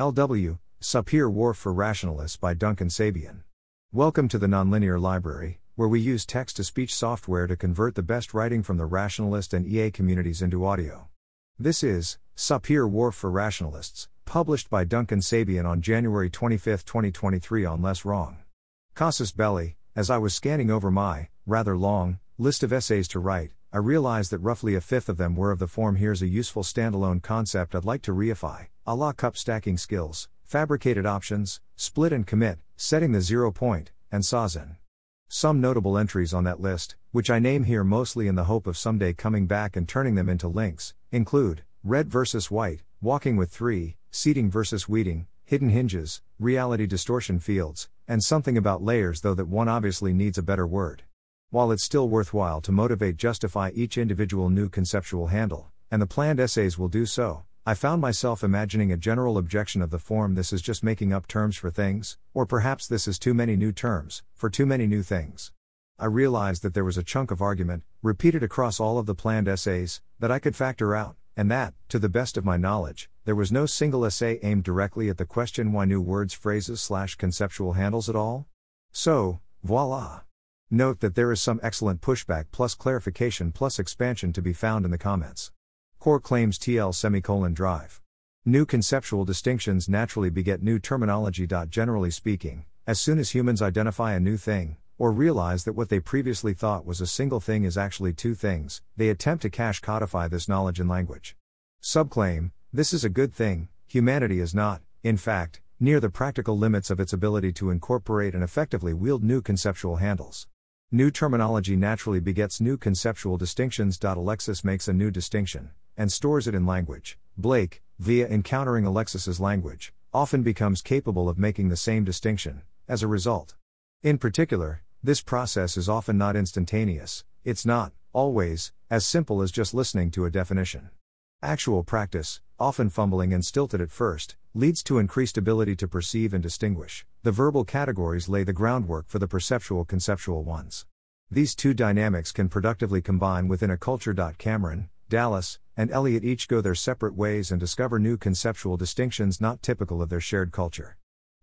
LW, Sapir-Whorf for Rationalists by Duncan Sabien. Welcome to the Nonlinear Library, where we use text to speech software to convert the best writing from the rationalist and EA communities into audio. This is Sapir-Whorf for Rationalists, published by Duncan Sabien on January 25, 2023 on Less Wrong. Casus Belli, as I was scanning over my, rather long, list of essays to write, I realized that roughly a fifth of them were of the form here's a useful standalone concept I'd like to reify, a la cup stacking skills, fabricated options, split and commit, setting the zero point, and Sazen. Some notable entries on that list, which I name here mostly in the hope of someday coming back and turning them into links, include red versus white, walking with three, seeding versus weeding, hidden hinges, reality distortion fields, and something about layers, though that one obviously needs a better word. While it's still worthwhile to motivate justify each individual new conceptual handle, and the planned essays will do so, I found myself imagining a general objection of the form this is just making up terms for things, or perhaps this is too many new terms, for too many new things. I realized that there was a chunk of argument, repeated across all of the planned essays, that I could factor out, and that, to the best of my knowledge, there was no single essay aimed directly at the question why new words, phrases, slash conceptual handles at all? So, voila. Note that there is some excellent pushback plus clarification plus expansion to be found in the comments. Core claims TL semicolon drive. New conceptual distinctions naturally beget new terminology. Generally speaking, as soon as humans identify a new thing, or realize that what they previously thought was a single thing is actually two things, they attempt to cache codify this knowledge in language. Subclaim this is a good thing, humanity is not, in fact, near the practical limits of its ability to incorporate and effectively wield new conceptual handles. New terminology naturally begets new conceptual distinctions. Alexis makes a new distinction and stores it in language. Blake, via encountering Alexis's language, often becomes capable of making the same distinction, as a result. In particular, this process is often not instantaneous, it's not, always, as simple as just listening to a definition. Actual practice, often fumbling and stilted at first, leads to increased ability to perceive and distinguish. The verbal categories lay the groundwork for the perceptual conceptual ones. These two dynamics can productively combine within a culture. Cameron, Dallas, and Elliot each go their separate ways and discover new conceptual distinctions not typical of their shared culture.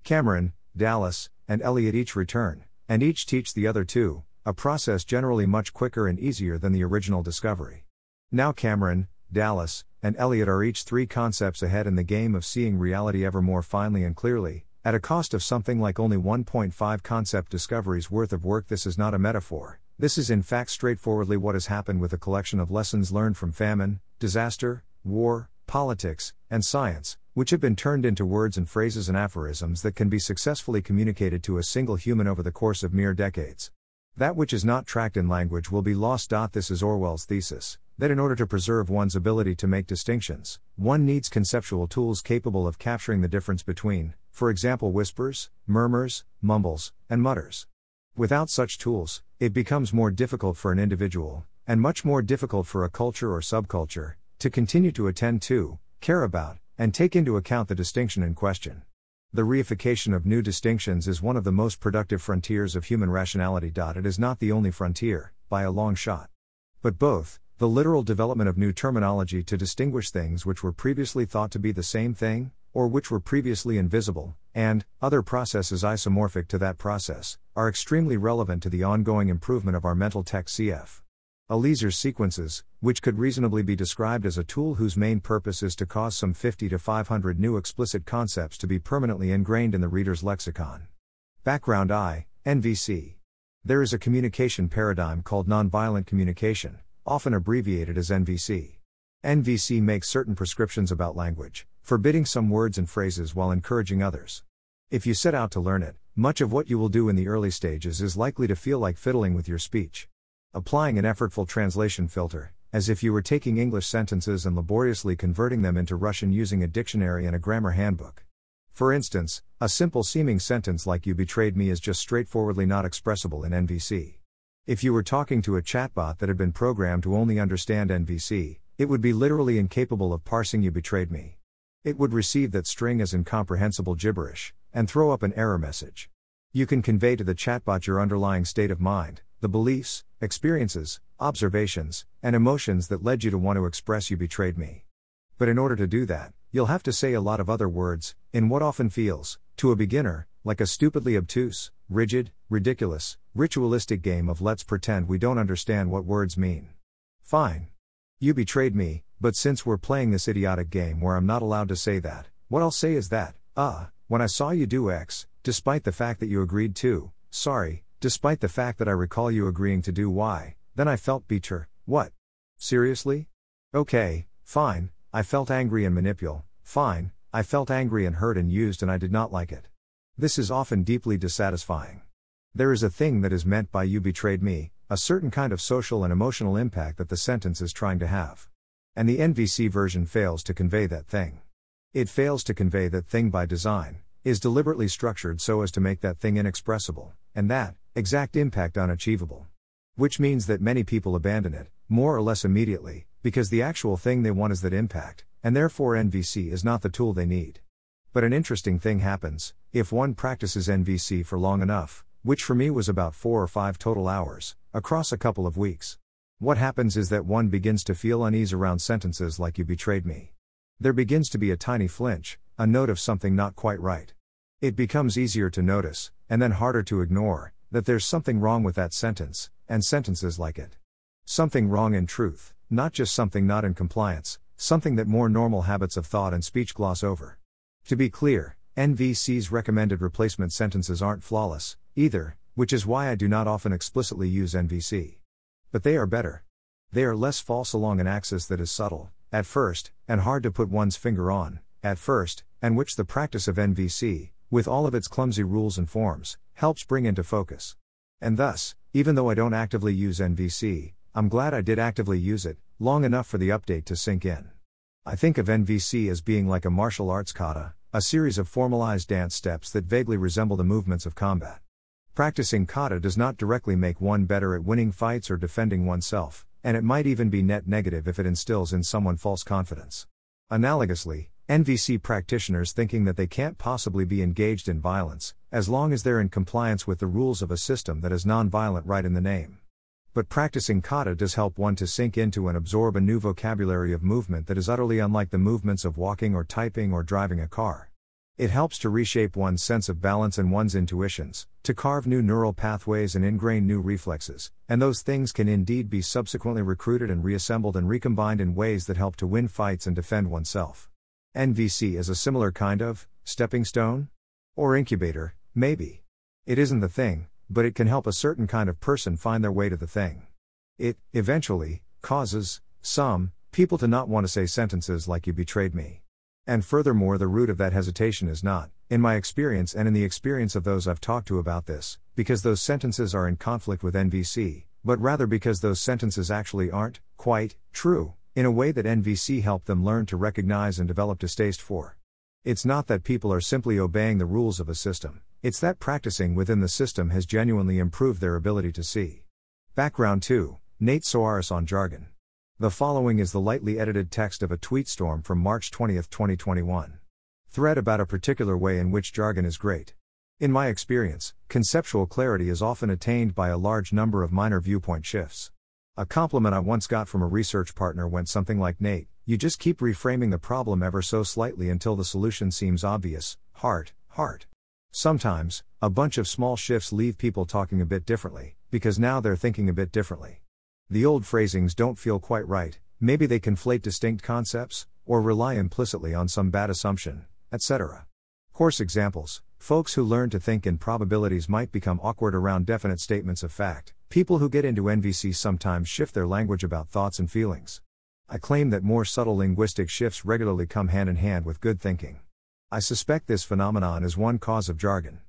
Cameron, Dallas, and Elliot each return, and each teach the other two, a process generally much quicker and easier than the original discovery. Now Cameron, Dallas, and Elliot are each three concepts ahead in the game of seeing reality ever more finely and clearly, at a cost of something like only 1.5 concept discoveries worth of work. This is not a metaphor, this is in fact straightforwardly what has happened with a collection of lessons learned from famine, disaster, war, politics, and science, which have been turned into words and phrases and aphorisms that can be successfully communicated to a single human over the course of mere decades. That which is not tracked in language will be lost. This is Orwell's thesis that in order to preserve one's ability to make distinctions, one needs conceptual tools capable of capturing the difference between, for example, whispers, murmurs, mumbles, and mutters. Without such tools, it becomes more difficult for an individual, and much more difficult for a culture or subculture, to continue to attend to, care about, and take into account the distinction in question. The reification of new distinctions is one of the most productive frontiers of human rationality. It is not the only frontier, by a long shot. But both, the literal development of new terminology to distinguish things which were previously thought to be the same thing, or which were previously invisible, and, other processes isomorphic to that process, are extremely relevant to the ongoing improvement of our mental tech CF. Eliezer sequences, which could reasonably be described as a tool whose main purpose is to cause some 50 to 500 new explicit concepts to be permanently ingrained in the reader's lexicon. Background I, NVC. There is a communication paradigm called nonviolent communication, often abbreviated as NVC. NVC makes certain prescriptions about language, forbidding some words and phrases while encouraging others. If you set out to learn it, much of what you will do in the early stages is likely to feel like fiddling with your speech. Applying an effortful translation filter, as if you were taking English sentences and laboriously converting them into Russian using a dictionary and a grammar handbook. For instance, a simple seeming sentence like You betrayed me is just straightforwardly not expressible in NVC. If you were talking to a chatbot that had been programmed to only understand NVC, it would be literally incapable of parsing You betrayed me. It would receive that string as incomprehensible gibberish, and throw up an error message. You can convey to the chatbot your underlying state of mind, the beliefs, experiences, observations, and emotions that led you to want to express you betrayed me. But in order to do that, you'll have to say a lot of other words, in what often feels, to a beginner, like a stupidly obtuse, rigid, ridiculous, ritualistic game of let's pretend we don't understand what words mean. Fine. You betrayed me, but since we're playing this idiotic game where I'm not allowed to say that, what I'll say is that, uh, when I saw you do X, despite the fact that you agreed to, sorry, despite the fact that I recall you agreeing to do Y, then I felt beecher, what? Seriously? Okay, fine, I felt angry and manipul, fine, I felt angry and hurt and used and I did not like it. This is often deeply dissatisfying. There is a thing that is meant by you betrayed me, a certain kind of social and emotional impact that the sentence is trying to have. And the NVC version fails to convey that thing. It fails to convey that thing by design, is deliberately structured so as to make that thing inexpressible, and that exact impact unachievable. Which means that many people abandon it, more or less immediately, because the actual thing they want is that impact, and therefore NVC is not the tool they need. But an interesting thing happens if one practices NVC for long enough, which for me was about four or five total hours, across a couple of weeks. What happens is that one begins to feel unease around sentences like you betrayed me. There begins to be a tiny flinch, a note of something not quite right. It becomes easier to notice, and then harder to ignore, that there's something wrong with that sentence, and sentences like it. Something wrong in truth, not just something not in compliance, something that more normal habits of thought and speech gloss over. To be clear, NVC's recommended replacement sentences aren't flawless, either, which is why I do not often explicitly use NVC. But they are better. They are less false along an axis that is subtle, at first, and hard to put one's finger on, at first, and which the practice of NVC, with all of its clumsy rules and forms, helps bring into focus. And thus, even though I don't actively use NVC, I'm glad I did actively use it, long enough for the update to sink in. I think of NVC as being like a martial arts kata, a series of formalized dance steps that vaguely resemble the movements of combat. Practicing kata does not directly make one better at winning fights or defending oneself, and it might even be net negative if it instills in someone false confidence. Analogously, NVC practitioners thinking that they can't possibly be engaged in violence, as long as they're in compliance with the rules of a system that is non-violent right in the name. But practicing kata does help one to sink into and absorb a new vocabulary of movement that is utterly unlike the movements of walking or typing or driving a car. It helps to reshape one's sense of balance and one's intuitions, to carve new neural pathways and ingrain new reflexes, and those things can indeed be subsequently recruited and reassembled and recombined in ways that help to win fights and defend oneself. NVC is a similar kind of stepping stone? Or incubator, maybe. It isn't the thing, but it can help a certain kind of person find their way to the thing. It, eventually, causes some people to not want to say sentences like you betrayed me. And furthermore, the root of that hesitation is not, in my experience and in the experience of those I've talked to about this, because those sentences are in conflict with NVC, but rather because those sentences actually aren't, quite, true, in a way that NVC helped them learn to recognize and develop distaste for. It's not that people are simply obeying the rules of a system, it's that practicing within the system has genuinely improved their ability to see. Background 2 Nate Soares on Jargon. The following is the lightly edited text of a tweet storm from March 20, 2021. Thread about a particular way in which jargon is great. In my experience, conceptual clarity is often attained by a large number of minor viewpoint shifts. A compliment I once got from a research partner went something like Nate, you just keep reframing the problem ever so slightly until the solution seems obvious. Heart, heart. Sometimes, a bunch of small shifts leave people talking a bit differently, because now they're thinking a bit differently. The old phrasings don't feel quite right, maybe they conflate distinct concepts, or rely implicitly on some bad assumption, etc. Course examples folks who learn to think in probabilities might become awkward around definite statements of fact. People who get into NVC sometimes shift their language about thoughts and feelings. I claim that more subtle linguistic shifts regularly come hand in hand with good thinking. I suspect this phenomenon is one cause of jargon.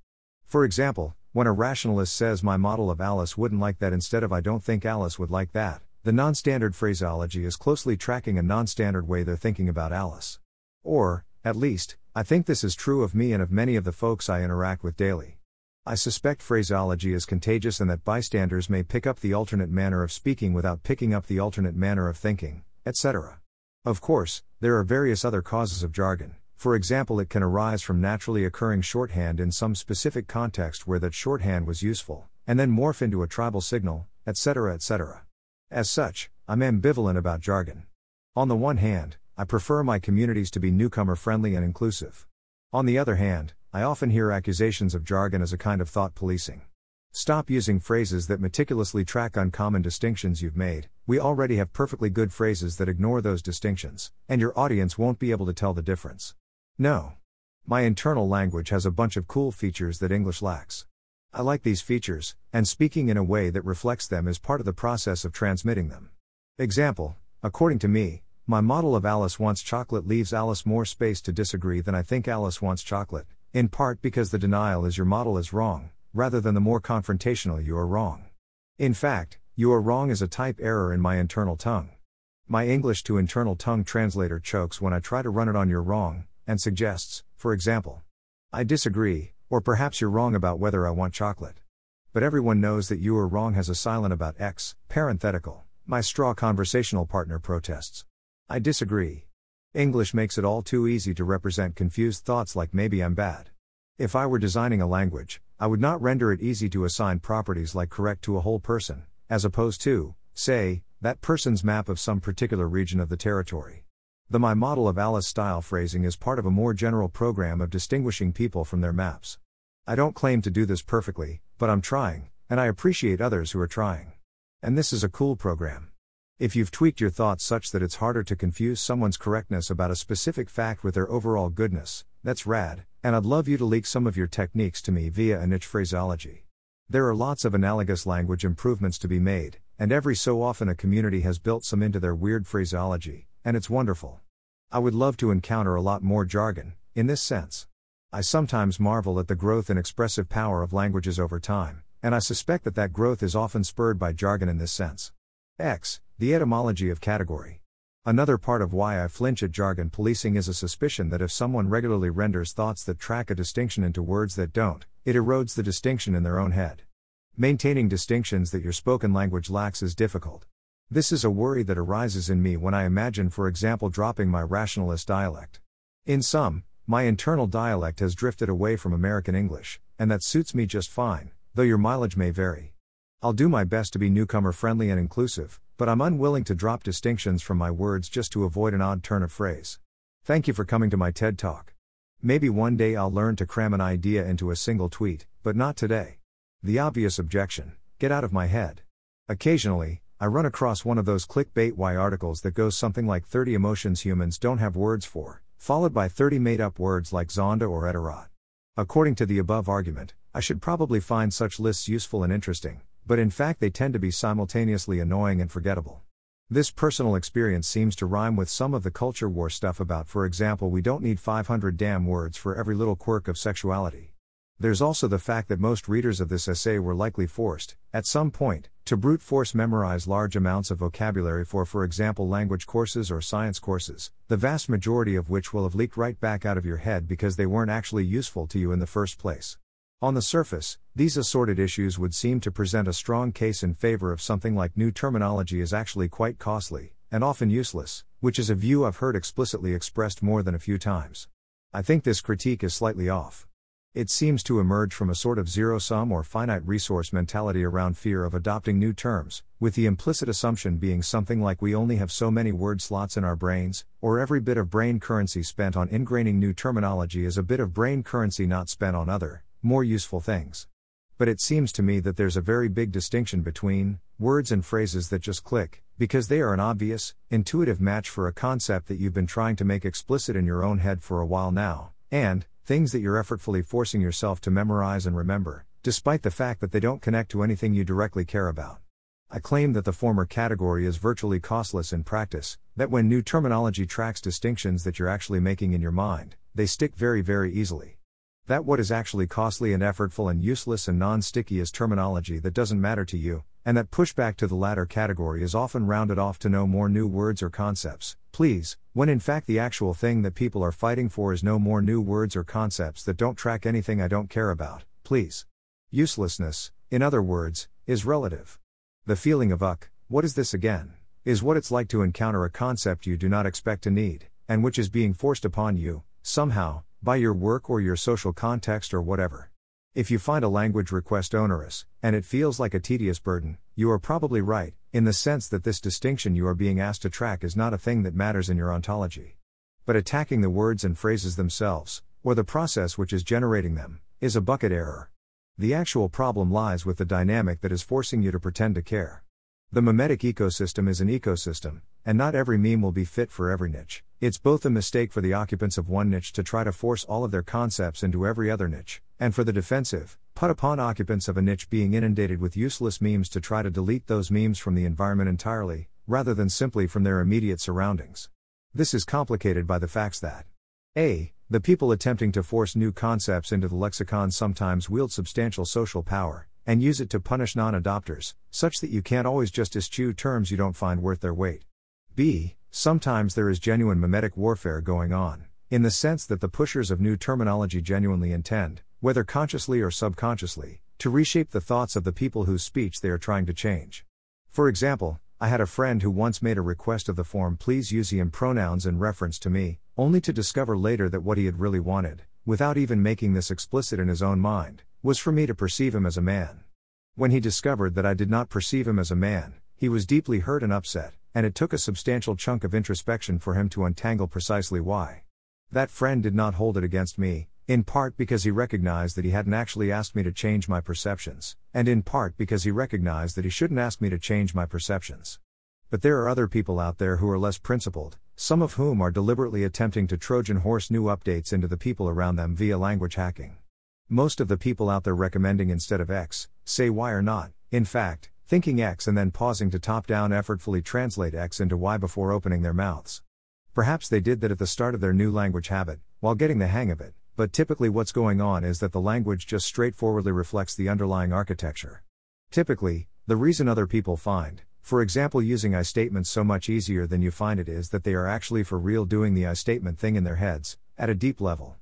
For example, when a rationalist says my model of Alice wouldn't like that instead of I don't think Alice would like that, the non standard phraseology is closely tracking a non standard way they're thinking about Alice. Or, at least, I think this is true of me and of many of the folks I interact with daily. I suspect phraseology is contagious and that bystanders may pick up the alternate manner of speaking without picking up the alternate manner of thinking, etc. Of course, there are various other causes of jargon. For example, it can arise from naturally occurring shorthand in some specific context where that shorthand was useful, and then morph into a tribal signal, etc. etc. As such, I'm ambivalent about jargon. On the one hand, I prefer my communities to be newcomer friendly and inclusive. On the other hand, I often hear accusations of jargon as a kind of thought policing. Stop using phrases that meticulously track uncommon distinctions you've made. We already have perfectly good phrases that ignore those distinctions, and your audience won't be able to tell the difference. No. My internal language has a bunch of cool features that English lacks. I like these features, and speaking in a way that reflects them is part of the process of transmitting them. Example According to me, my model of Alice wants chocolate leaves Alice more space to disagree than I think Alice wants chocolate, in part because the denial is your model is wrong, rather than the more confrontational you are wrong. In fact, you are wrong is a type error in my internal tongue. My English to internal tongue translator chokes when I try to run it on you're wrong, and suggests, for example, I disagree, or perhaps you're wrong about whether I want chocolate. But everyone knows that you are wrong has a silent about X, parenthetical. My straw conversational partner protests. I disagree. English makes it all too easy to represent confused thoughts like maybe I'm bad. If I were designing a language, I would not render it easy to assign properties like correct to a whole person, as opposed to, say, that person's map of some particular region of the territory. The My Model of Alice style phrasing is part of a more general program of distinguishing people from their maps. I don't claim to do this perfectly, but I'm trying, and I appreciate others who are trying. And this is a cool program. If you've tweaked your thoughts such that it's harder to confuse someone's correctness about a specific fact with their overall goodness, that's rad, and I'd love you to leak some of your techniques to me via a niche phraseology. There are lots of analogous language improvements to be made, and every so often a community has built some into their weird phraseology, and it's wonderful. I would love to encounter a lot more jargon, in this sense. I sometimes marvel at the growth and expressive power of languages over time, and I suspect that that growth is often spurred by jargon in this sense. X, the etymology of category. Another part of why I flinch at jargon policing is a suspicion that if someone regularly renders thoughts that track a distinction into words that don't, it erodes the distinction in their own head. Maintaining distinctions that your spoken language lacks is difficult. This is a worry that arises in me when I imagine, for example, dropping my rationalist dialect. In sum, my internal dialect has drifted away from American English, and that suits me just fine, though your mileage may vary. I'll do my best to be newcomer friendly and inclusive, but I'm unwilling to drop distinctions from my words just to avoid an odd turn of phrase. Thank you for coming to my TED Talk. Maybe one day I'll learn to cram an idea into a single tweet, but not today. The obvious objection get out of my head. Occasionally, I run across one of those clickbait Y articles that goes something like 30 emotions humans don't have words for, followed by 30 made up words like Zonda or Etorot. According to the above argument, I should probably find such lists useful and interesting, but in fact they tend to be simultaneously annoying and forgettable. This personal experience seems to rhyme with some of the culture war stuff about, for example, we don't need 500 damn words for every little quirk of sexuality. There's also the fact that most readers of this essay were likely forced, at some point, to brute force memorize large amounts of vocabulary for, for example, language courses or science courses, the vast majority of which will have leaked right back out of your head because they weren't actually useful to you in the first place. On the surface, these assorted issues would seem to present a strong case in favor of something like new terminology is actually quite costly, and often useless, which is a view I've heard explicitly expressed more than a few times. I think this critique is slightly off. It seems to emerge from a sort of zero sum or finite resource mentality around fear of adopting new terms, with the implicit assumption being something like we only have so many word slots in our brains, or every bit of brain currency spent on ingraining new terminology is a bit of brain currency not spent on other, more useful things. But it seems to me that there's a very big distinction between words and phrases that just click, because they are an obvious, intuitive match for a concept that you've been trying to make explicit in your own head for a while now, and things that you're effortfully forcing yourself to memorize and remember, despite the fact that they don't connect to anything you directly care about. I claim that the former category is virtually costless in practice, that when new terminology tracks distinctions that you're actually making in your mind, they stick very, very easily. That what is actually costly and effortful and useless and non sticky is terminology that doesn't matter to you, and that pushback to the latter category is often rounded off to no more new words or concepts, please, when in fact the actual thing that people are fighting for is no more new words or concepts that don't track anything I don't care about, please. Uselessness, in other words, is relative. The feeling of uck, what is this again, is what it's like to encounter a concept you do not expect to need, and which is being forced upon you, somehow, by your work or your social context or whatever. If you find a language request onerous, and it feels like a tedious burden, you are probably right, in the sense that this distinction you are being asked to track is not a thing that matters in your ontology. But attacking the words and phrases themselves, or the process which is generating them, is a bucket error. The actual problem lies with the dynamic that is forcing you to pretend to care. The memetic ecosystem is an ecosystem, and not every meme will be fit for every niche. It's both a mistake for the occupants of one niche to try to force all of their concepts into every other niche, and for the defensive, put upon occupants of a niche being inundated with useless memes to try to delete those memes from the environment entirely, rather than simply from their immediate surroundings. This is complicated by the facts that a. The people attempting to force new concepts into the lexicon sometimes wield substantial social power, and use it to punish non adopters, such that you can't always just eschew terms you don't find worth their weight. B. Sometimes there is genuine memetic warfare going on, in the sense that the pushers of new terminology genuinely intend, whether consciously or subconsciously, to reshape the thoughts of the people whose speech they are trying to change. For example, I had a friend who once made a request of the form please use him pronouns in reference to me, only to discover later that what he had really wanted, without even making this explicit in his own mind, was for me to perceive him as a man. When he discovered that I did not perceive him as a man, he was deeply hurt and upset, and it took a substantial chunk of introspection for him to untangle precisely why. That friend did not hold it against me, in part because he recognized that he hadn't actually asked me to change my perceptions, and in part because he recognized that he shouldn't ask me to change my perceptions. But there are other people out there who are less principled, some of whom are deliberately attempting to Trojan horse new updates into the people around them via language hacking. Most of the people out there recommending instead of X, say Y or not, in fact, thinking X and then pausing to top down effortfully translate X into Y before opening their mouths. Perhaps they did that at the start of their new language habit, while getting the hang of it but typically what's going on is that the language just straightforwardly reflects the underlying architecture. Typically, the reason other people find, for example, using I statements so much easier than you find it is that they are actually for real doing the I statement thing in their heads, at a deep level.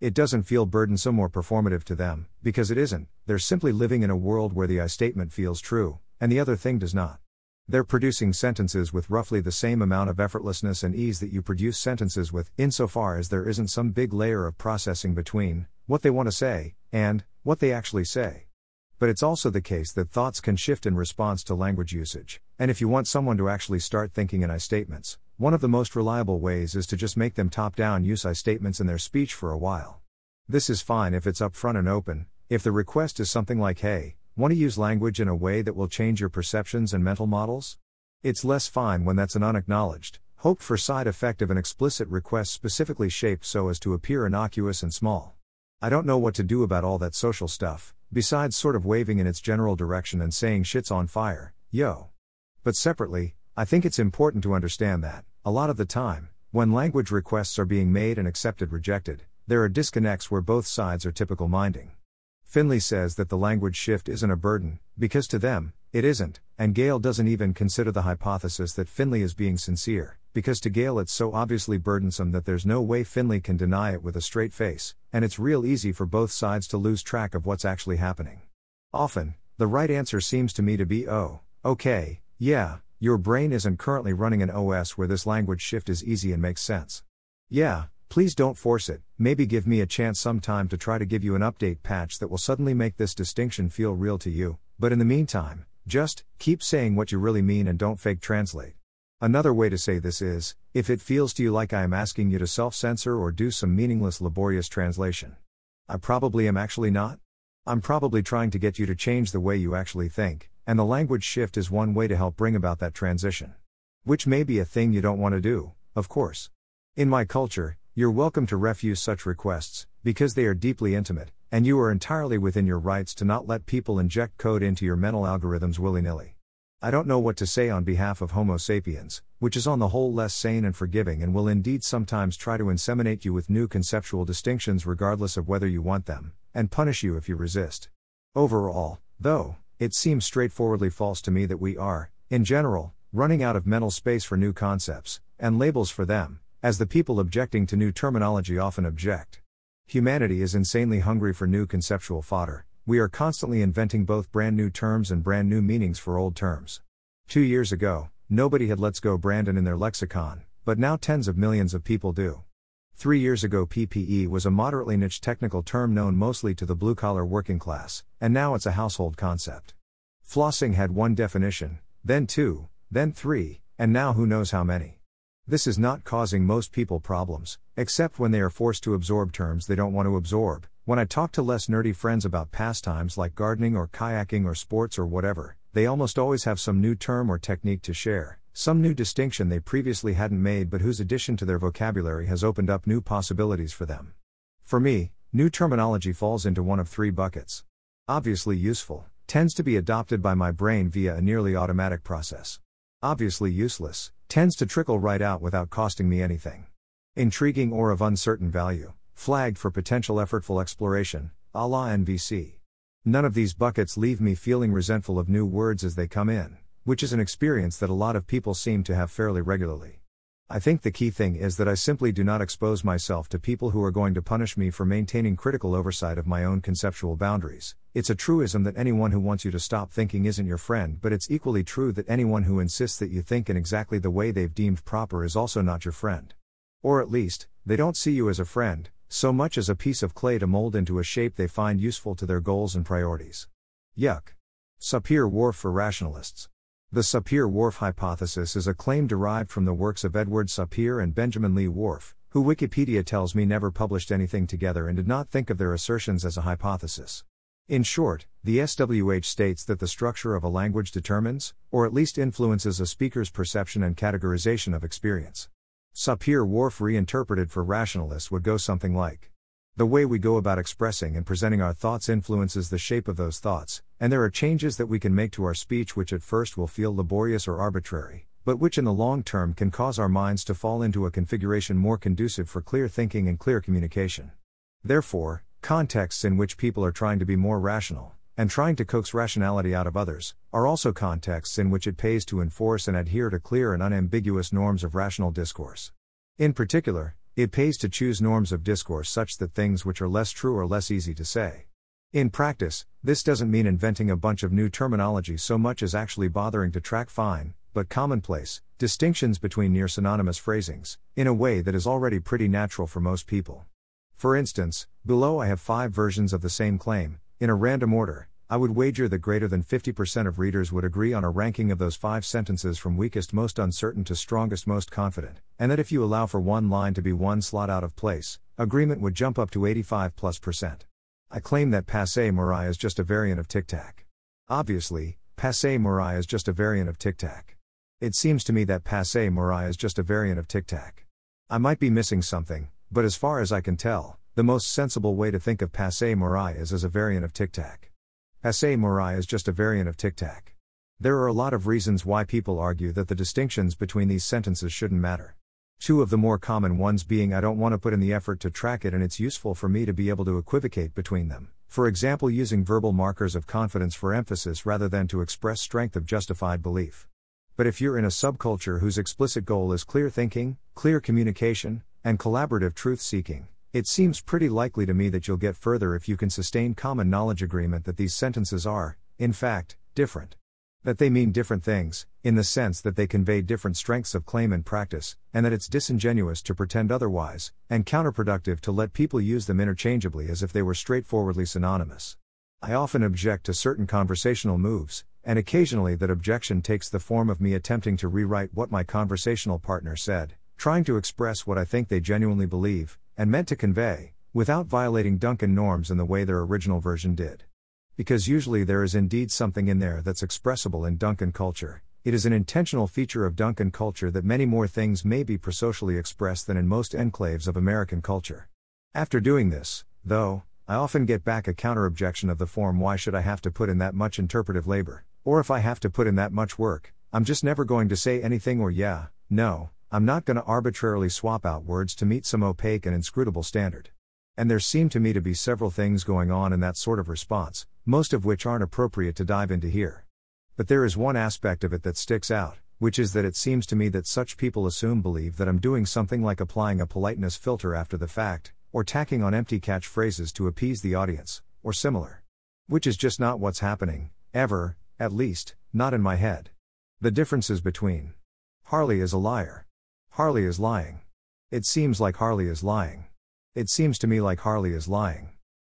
It doesn't feel burdensome or performative to them, because it isn't, they're simply living in a world where the I statement feels true, and the other thing does not. They're producing sentences with roughly the same amount of effortlessness and ease that you produce sentences with, insofar as there isn't some big layer of processing between what they want to say and what they actually say. But it's also the case that thoughts can shift in response to language usage, and if you want someone to actually start thinking in I statements, one of the most reliable ways is to just make them top down use I statements in their speech for a while. This is fine if it's upfront and open, if the request is something like, hey, Want to use language in a way that will change your perceptions and mental models? It's less fine when that's an unacknowledged, hoped for side effect of an explicit request specifically shaped so as to appear innocuous and small. I don't know what to do about all that social stuff, besides sort of waving in its general direction and saying shit's on fire, yo. But separately, I think it's important to understand that, a lot of the time, when language requests are being made and accepted rejected, there are disconnects where both sides are typical minding. Finley says that the language shift isn't a burden, because to them, it isn't, and Gale doesn't even consider the hypothesis that Finley is being sincere, because to Gale it's so obviously burdensome that there's no way Finley can deny it with a straight face, and it's real easy for both sides to lose track of what's actually happening. Often, the right answer seems to me to be oh, okay, yeah, your brain isn't currently running an OS where this language shift is easy and makes sense. Yeah, Please don't force it, maybe give me a chance sometime to try to give you an update patch that will suddenly make this distinction feel real to you, but in the meantime, just keep saying what you really mean and don't fake translate. Another way to say this is if it feels to you like I am asking you to self censor or do some meaningless, laborious translation. I probably am actually not. I'm probably trying to get you to change the way you actually think, and the language shift is one way to help bring about that transition. Which may be a thing you don't want to do, of course. In my culture, you're welcome to refuse such requests, because they are deeply intimate, and you are entirely within your rights to not let people inject code into your mental algorithms willy nilly. I don't know what to say on behalf of Homo sapiens, which is on the whole less sane and forgiving and will indeed sometimes try to inseminate you with new conceptual distinctions regardless of whether you want them, and punish you if you resist. Overall, though, it seems straightforwardly false to me that we are, in general, running out of mental space for new concepts, and labels for them, as the people objecting to new terminology often object. Humanity is insanely hungry for new conceptual fodder, we are constantly inventing both brand new terms and brand new meanings for old terms. Two years ago, nobody had Let's Go Brandon in their lexicon, but now tens of millions of people do. Three years ago, PPE was a moderately niche technical term known mostly to the blue collar working class, and now it's a household concept. Flossing had one definition, then two, then three, and now who knows how many. This is not causing most people problems, except when they are forced to absorb terms they don't want to absorb. When I talk to less nerdy friends about pastimes like gardening or kayaking or sports or whatever, they almost always have some new term or technique to share, some new distinction they previously hadn't made but whose addition to their vocabulary has opened up new possibilities for them. For me, new terminology falls into one of three buckets. Obviously useful, tends to be adopted by my brain via a nearly automatic process. Obviously useless, tends to trickle right out without costing me anything. Intriguing or of uncertain value, flagged for potential effortful exploration, a la NVC. None of these buckets leave me feeling resentful of new words as they come in, which is an experience that a lot of people seem to have fairly regularly. I think the key thing is that I simply do not expose myself to people who are going to punish me for maintaining critical oversight of my own conceptual boundaries. It's a truism that anyone who wants you to stop thinking isn't your friend, but it's equally true that anyone who insists that you think in exactly the way they've deemed proper is also not your friend. Or at least, they don't see you as a friend, so much as a piece of clay to mold into a shape they find useful to their goals and priorities. Yuck. Sapir-Whorf for rationalists. The Sapir-Whorf hypothesis is a claim derived from the works of Edward Sapir and Benjamin Lee Whorf, who Wikipedia tells me never published anything together and did not think of their assertions as a hypothesis. In short, the SWH states that the structure of a language determines, or at least influences a speaker's perception and categorization of experience. Sapir-Whorf reinterpreted for rationalists would go something like The way we go about expressing and presenting our thoughts influences the shape of those thoughts, and there are changes that we can make to our speech which at first will feel laborious or arbitrary, but which in the long term can cause our minds to fall into a configuration more conducive for clear thinking and clear communication. Therefore, contexts in which people are trying to be more rational, and trying to coax rationality out of others, are also contexts in which it pays to enforce and adhere to clear and unambiguous norms of rational discourse. In particular, it pays to choose norms of discourse such that things which are less true are less easy to say. In practice, this doesn't mean inventing a bunch of new terminology so much as actually bothering to track fine, but commonplace, distinctions between near synonymous phrasings, in a way that is already pretty natural for most people. For instance, below I have five versions of the same claim, in a random order, I would wager that greater than 50% of readers would agree on a ranking of those five sentences from weakest most uncertain to strongest most confident, and that if you allow for one line to be one slot out of place, agreement would jump up to 85 plus percent. I claim that passe Morai is just a variant of tic tac. Obviously, passe Morai is just a variant of tic tac. It seems to me that passe Morai is just a variant of tic tac. I might be missing something, but as far as I can tell, the most sensible way to think of passe Morai is as a variant of tic tac. Passe Morai is just a variant of tic tac. There are a lot of reasons why people argue that the distinctions between these sentences shouldn't matter. Two of the more common ones being I don't want to put in the effort to track it and it's useful for me to be able to equivocate between them, for example, using verbal markers of confidence for emphasis rather than to express strength of justified belief. But if you're in a subculture whose explicit goal is clear thinking, clear communication, and collaborative truth seeking, it seems pretty likely to me that you'll get further if you can sustain common knowledge agreement that these sentences are, in fact, different. That they mean different things, in the sense that they convey different strengths of claim and practice, and that it's disingenuous to pretend otherwise, and counterproductive to let people use them interchangeably as if they were straightforwardly synonymous. I often object to certain conversational moves, and occasionally that objection takes the form of me attempting to rewrite what my conversational partner said, trying to express what I think they genuinely believe, and meant to convey, without violating Duncan norms in the way their original version did. Because usually there is indeed something in there that's expressible in Duncan culture, it is an intentional feature of Duncan culture that many more things may be prosocially expressed than in most enclaves of American culture. After doing this, though, I often get back a counter objection of the form why should I have to put in that much interpretive labor, or if I have to put in that much work, I'm just never going to say anything or yeah, no, I'm not going to arbitrarily swap out words to meet some opaque and inscrutable standard. And there seem to me to be several things going on in that sort of response, most of which aren't appropriate to dive into here. But there is one aspect of it that sticks out, which is that it seems to me that such people assume believe that I'm doing something like applying a politeness filter after the fact, or tacking on empty catchphrases to appease the audience, or similar. Which is just not what's happening, ever, at least, not in my head. The differences between Harley is a liar. Harley is lying. It seems like Harley is lying. It seems to me like Harley is lying.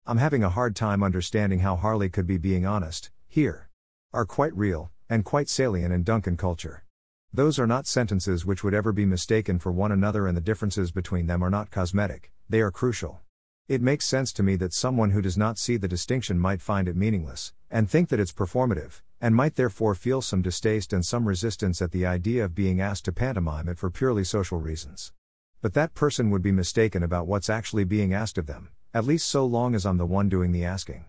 I'm having a hard time understanding how Harley could be being honest, here. Are quite real, and quite salient in Duncan culture. Those are not sentences which would ever be mistaken for one another, and the differences between them are not cosmetic, they are crucial. It makes sense to me that someone who does not see the distinction might find it meaningless, and think that it's performative, and might therefore feel some distaste and some resistance at the idea of being asked to pantomime it for purely social reasons. But that person would be mistaken about what's actually being asked of them, at least so long as I'm the one doing the asking.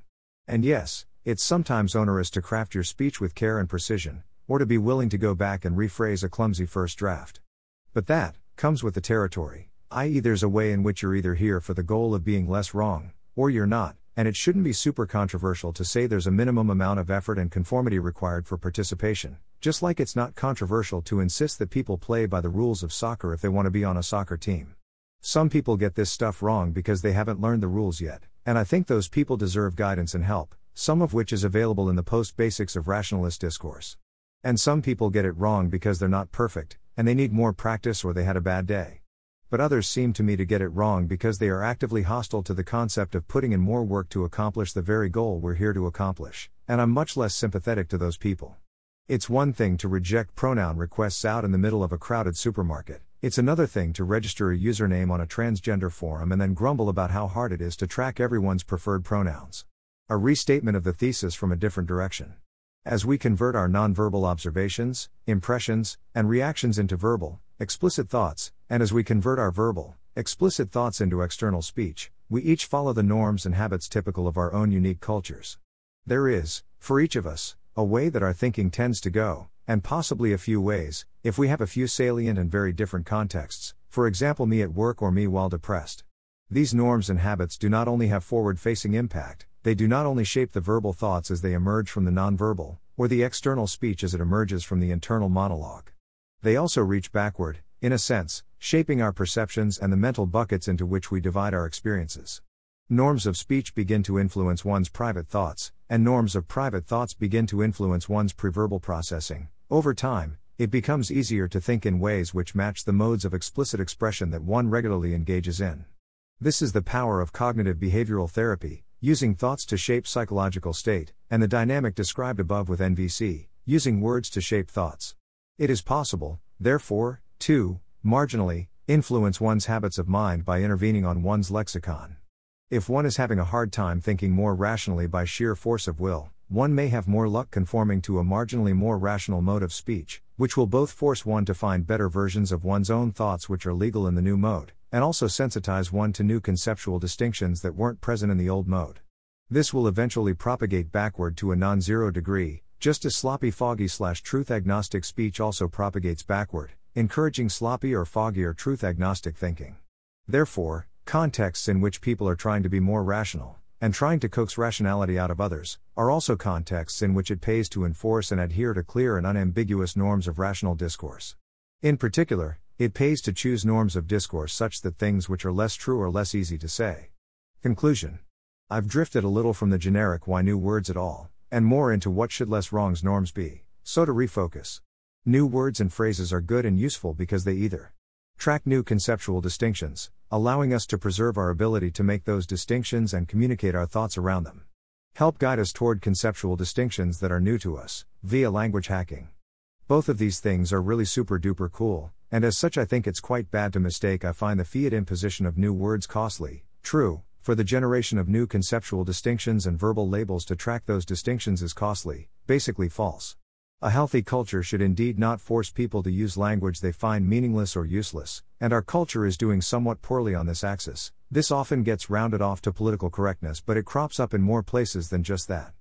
And yes, it's sometimes onerous to craft your speech with care and precision, or to be willing to go back and rephrase a clumsy first draft. But that comes with the territory, i.e., there's a way in which you're either here for the goal of being less wrong, or you're not, and it shouldn't be super controversial to say there's a minimum amount of effort and conformity required for participation, just like it's not controversial to insist that people play by the rules of soccer if they want to be on a soccer team. Some people get this stuff wrong because they haven't learned the rules yet, and I think those people deserve guidance and help, some of which is available in the post basics of rationalist discourse. And some people get it wrong because they're not perfect, and they need more practice or they had a bad day. But others seem to me to get it wrong because they are actively hostile to the concept of putting in more work to accomplish the very goal we're here to accomplish, and I'm much less sympathetic to those people. It's one thing to reject pronoun requests out in the middle of a crowded supermarket, it's another thing to register a username on a transgender forum and then grumble about how hard it is to track everyone's preferred pronouns. A restatement of the thesis from a different direction. As we convert our nonverbal observations, impressions, and reactions into verbal, explicit thoughts, and as we convert our verbal, explicit thoughts into external speech, we each follow the norms and habits typical of our own unique cultures. There is, for each of us, a way that our thinking tends to go, and possibly a few ways, if we have a few salient and very different contexts, for example, me at work or me while depressed. These norms and habits do not only have forward facing impact, they do not only shape the verbal thoughts as they emerge from the nonverbal, or the external speech as it emerges from the internal monologue. They also reach backward, in a sense, shaping our perceptions and the mental buckets into which we divide our experiences. Norms of speech begin to influence one's private thoughts, and norms of private thoughts begin to influence one's preverbal processing, over time, it becomes easier to think in ways which match the modes of explicit expression that one regularly engages in. This is the power of cognitive behavioral therapy, using thoughts to shape psychological state, and the dynamic described above with NVC, using words to shape thoughts. It is possible, therefore, to, marginally, influence one's habits of mind by intervening on one's lexicon. If one is having a hard time thinking more rationally by sheer force of will, one may have more luck conforming to a marginally more rational mode of speech, which will both force one to find better versions of one's own thoughts which are legal in the new mode, and also sensitize one to new conceptual distinctions that weren't present in the old mode. This will eventually propagate backward to a non zero degree, just as sloppy foggy slash truth agnostic speech also propagates backward, encouraging sloppy or foggy or truth agnostic thinking. Therefore, contexts in which people are trying to be more rational, and trying to coax rationality out of others, are also contexts in which it pays to enforce and adhere to clear and unambiguous norms of rational discourse. In particular, it pays to choose norms of discourse such that things which are less true are less easy to say. Conclusion I've drifted a little from the generic why new words at all, and more into what should less wrongs norms be, so to refocus. New words and phrases are good and useful because they either track new conceptual distinctions, allowing us to preserve our ability to make those distinctions and communicate our thoughts around them. Help guide us toward conceptual distinctions that are new to us, via language hacking. Both of these things are really super duper cool, and as such, I think it's quite bad to mistake. I find the fiat imposition of new words costly, true, for the generation of new conceptual distinctions and verbal labels to track those distinctions is costly, basically false. A healthy culture should indeed not force people to use language they find meaningless or useless, and our culture is doing somewhat poorly on this axis. This often gets rounded off to political correctness, but it crops up in more places than just that.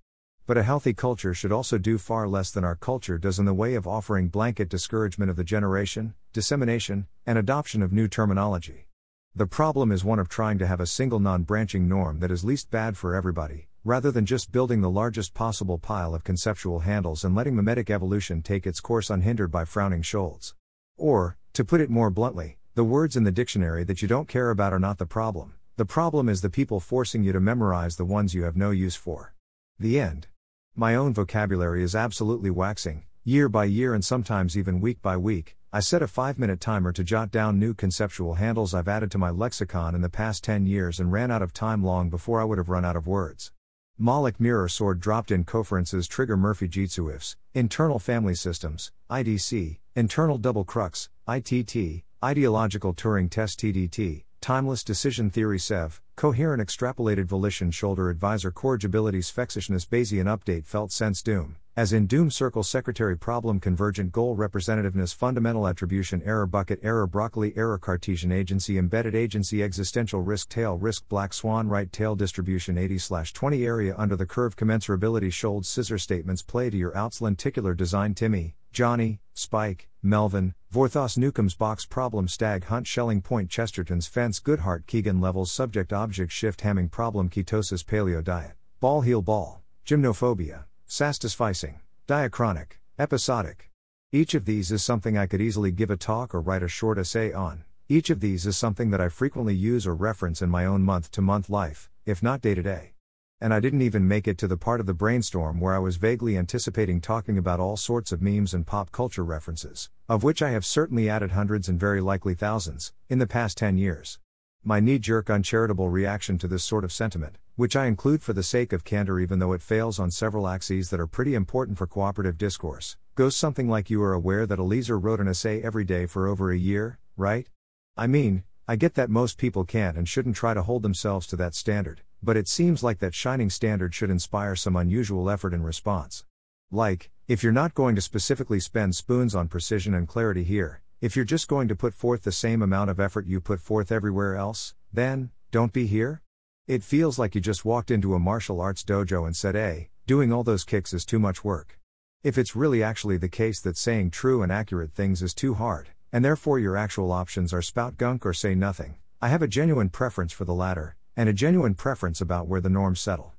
But a healthy culture should also do far less than our culture does in the way of offering blanket discouragement of the generation, dissemination, and adoption of new terminology. The problem is one of trying to have a single non branching norm that is least bad for everybody, rather than just building the largest possible pile of conceptual handles and letting memetic evolution take its course unhindered by frowning shoals. Or, to put it more bluntly, the words in the dictionary that you don't care about are not the problem. The problem is the people forcing you to memorize the ones you have no use for. The end. My own vocabulary is absolutely waxing, year by year and sometimes even week by week, I set a 5 minute timer to jot down new conceptual handles I've added to my lexicon in the past 10 years and ran out of time long before I would have run out of words. Moloch Mirror Sword dropped in Coference's Trigger Murphy Jitsu ifs, internal family systems, IDC, internal double crux, ITT, ideological Turing test TDT, timeless decision theory CEV, coherent extrapolated volition shoulder advisor corrigibility spexishness Bayesian update felt sense doom. As in Doom Circle Secretary Problem Convergent Goal Representativeness Fundamental Attribution Error Bucket Error Broccoli Error Cartesian Agency Embedded Agency Existential Risk Tail Risk Black Swan Right Tail Distribution 80 20 Area Under the Curve Commensurability Shoulder Scissor Statements Play to Your Outs Lenticular Design Timmy, Johnny, Spike, Melvin, Vorthos Newcomb's Box Problem Stag Hunt Schelling Point Chesterton's Fence Goodhart Kegan Levels Subject Object Shift Hamming Problem Ketosis Paleo Diet Ball Heel Ball Gymnophobia Satisficing, diachronic, episodic. Each of these is something I could easily give a talk or write a short essay on. Each of these is something that I frequently use or reference in my own month to month life, if not day to day. And I didn't even make it to the part of the brainstorm where I was vaguely anticipating talking about all sorts of memes and pop culture references, of which I have certainly added hundreds and very likely thousands, in the past 10 years. My knee jerk uncharitable reaction to this sort of sentiment, which I include for the sake of candor even though it fails on several axes that are pretty important for cooperative discourse, goes something like You are aware that Eliezer wrote an essay every day for over a year, right? I mean, I get that most people can't and shouldn't try to hold themselves to that standard, but it seems like that shining standard should inspire some unusual effort in response. Like, if you're not going to specifically spend spoons on precision and clarity here, if you're just going to put forth the same amount of effort you put forth everywhere else, then, don't be here? It feels like you just walked into a martial arts dojo and said, hey, doing all those kicks is too much work. If it's really actually the case that saying true and accurate things is too hard, and therefore your actual options are spout gunk or say nothing, I have a genuine preference for the latter, and a genuine preference about where the norms settle.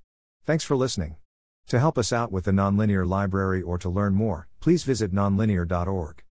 Thanks for listening. To help us out with the Nonlinear Library or to learn more, please visit nonlinear.org.